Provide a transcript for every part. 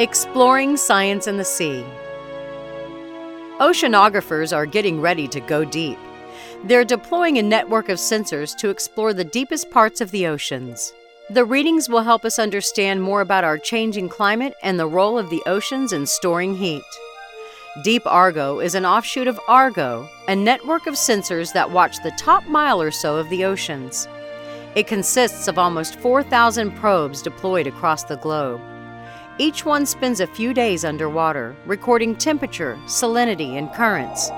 Exploring Science in the Sea. Oceanographers are getting ready to go deep. They're deploying a network of sensors to explore the deepest parts of the oceans. The readings will help us understand more about our changing climate and the role of the oceans in storing heat. Deep Argo is an offshoot of Argo, a network of sensors that watch the top mile or so of the oceans. It consists of almost 4,000 probes deployed across the globe. Each one spends a few days underwater, recording temperature, salinity, and currents.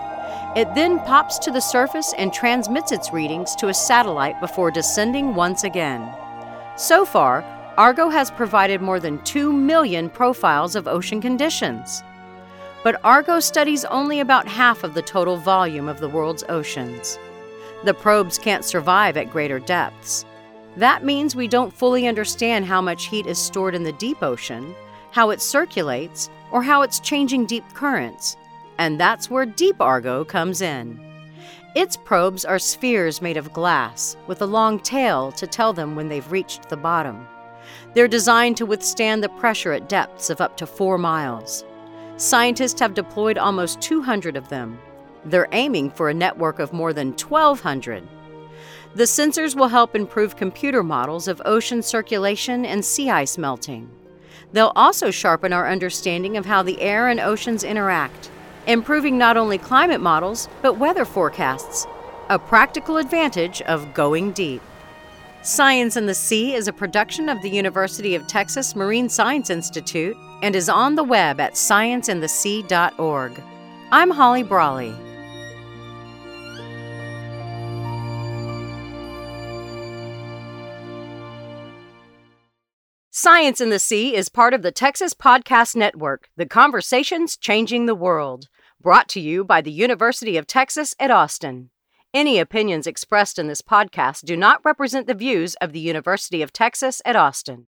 It then pops to the surface and transmits its readings to a satellite before descending once again. So far, Argo has provided more than 2 million profiles of ocean conditions. But Argo studies only about half of the total volume of the world's oceans. The probes can't survive at greater depths. That means we don't fully understand how much heat is stored in the deep ocean, how it circulates, or how it's changing deep currents. And that's where Deep Argo comes in. Its probes are spheres made of glass with a long tail to tell them when they've reached the bottom. They're designed to withstand the pressure at depths of up to four miles. Scientists have deployed almost 200 of them. They're aiming for a network of more than 1,200. The sensors will help improve computer models of ocean circulation and sea ice melting. They'll also sharpen our understanding of how the air and oceans interact, improving not only climate models, but weather forecasts, a practical advantage of going deep. Science and the Sea is a production of the University of Texas Marine Science Institute and is on the web at scienceandthesea.org. I'm Holly Brawley. Science and the Sea is part of the Texas Podcast Network, the conversations changing the world. Brought to you by the University of Texas at Austin. Any opinions expressed in this podcast do not represent the views of the University of Texas at Austin.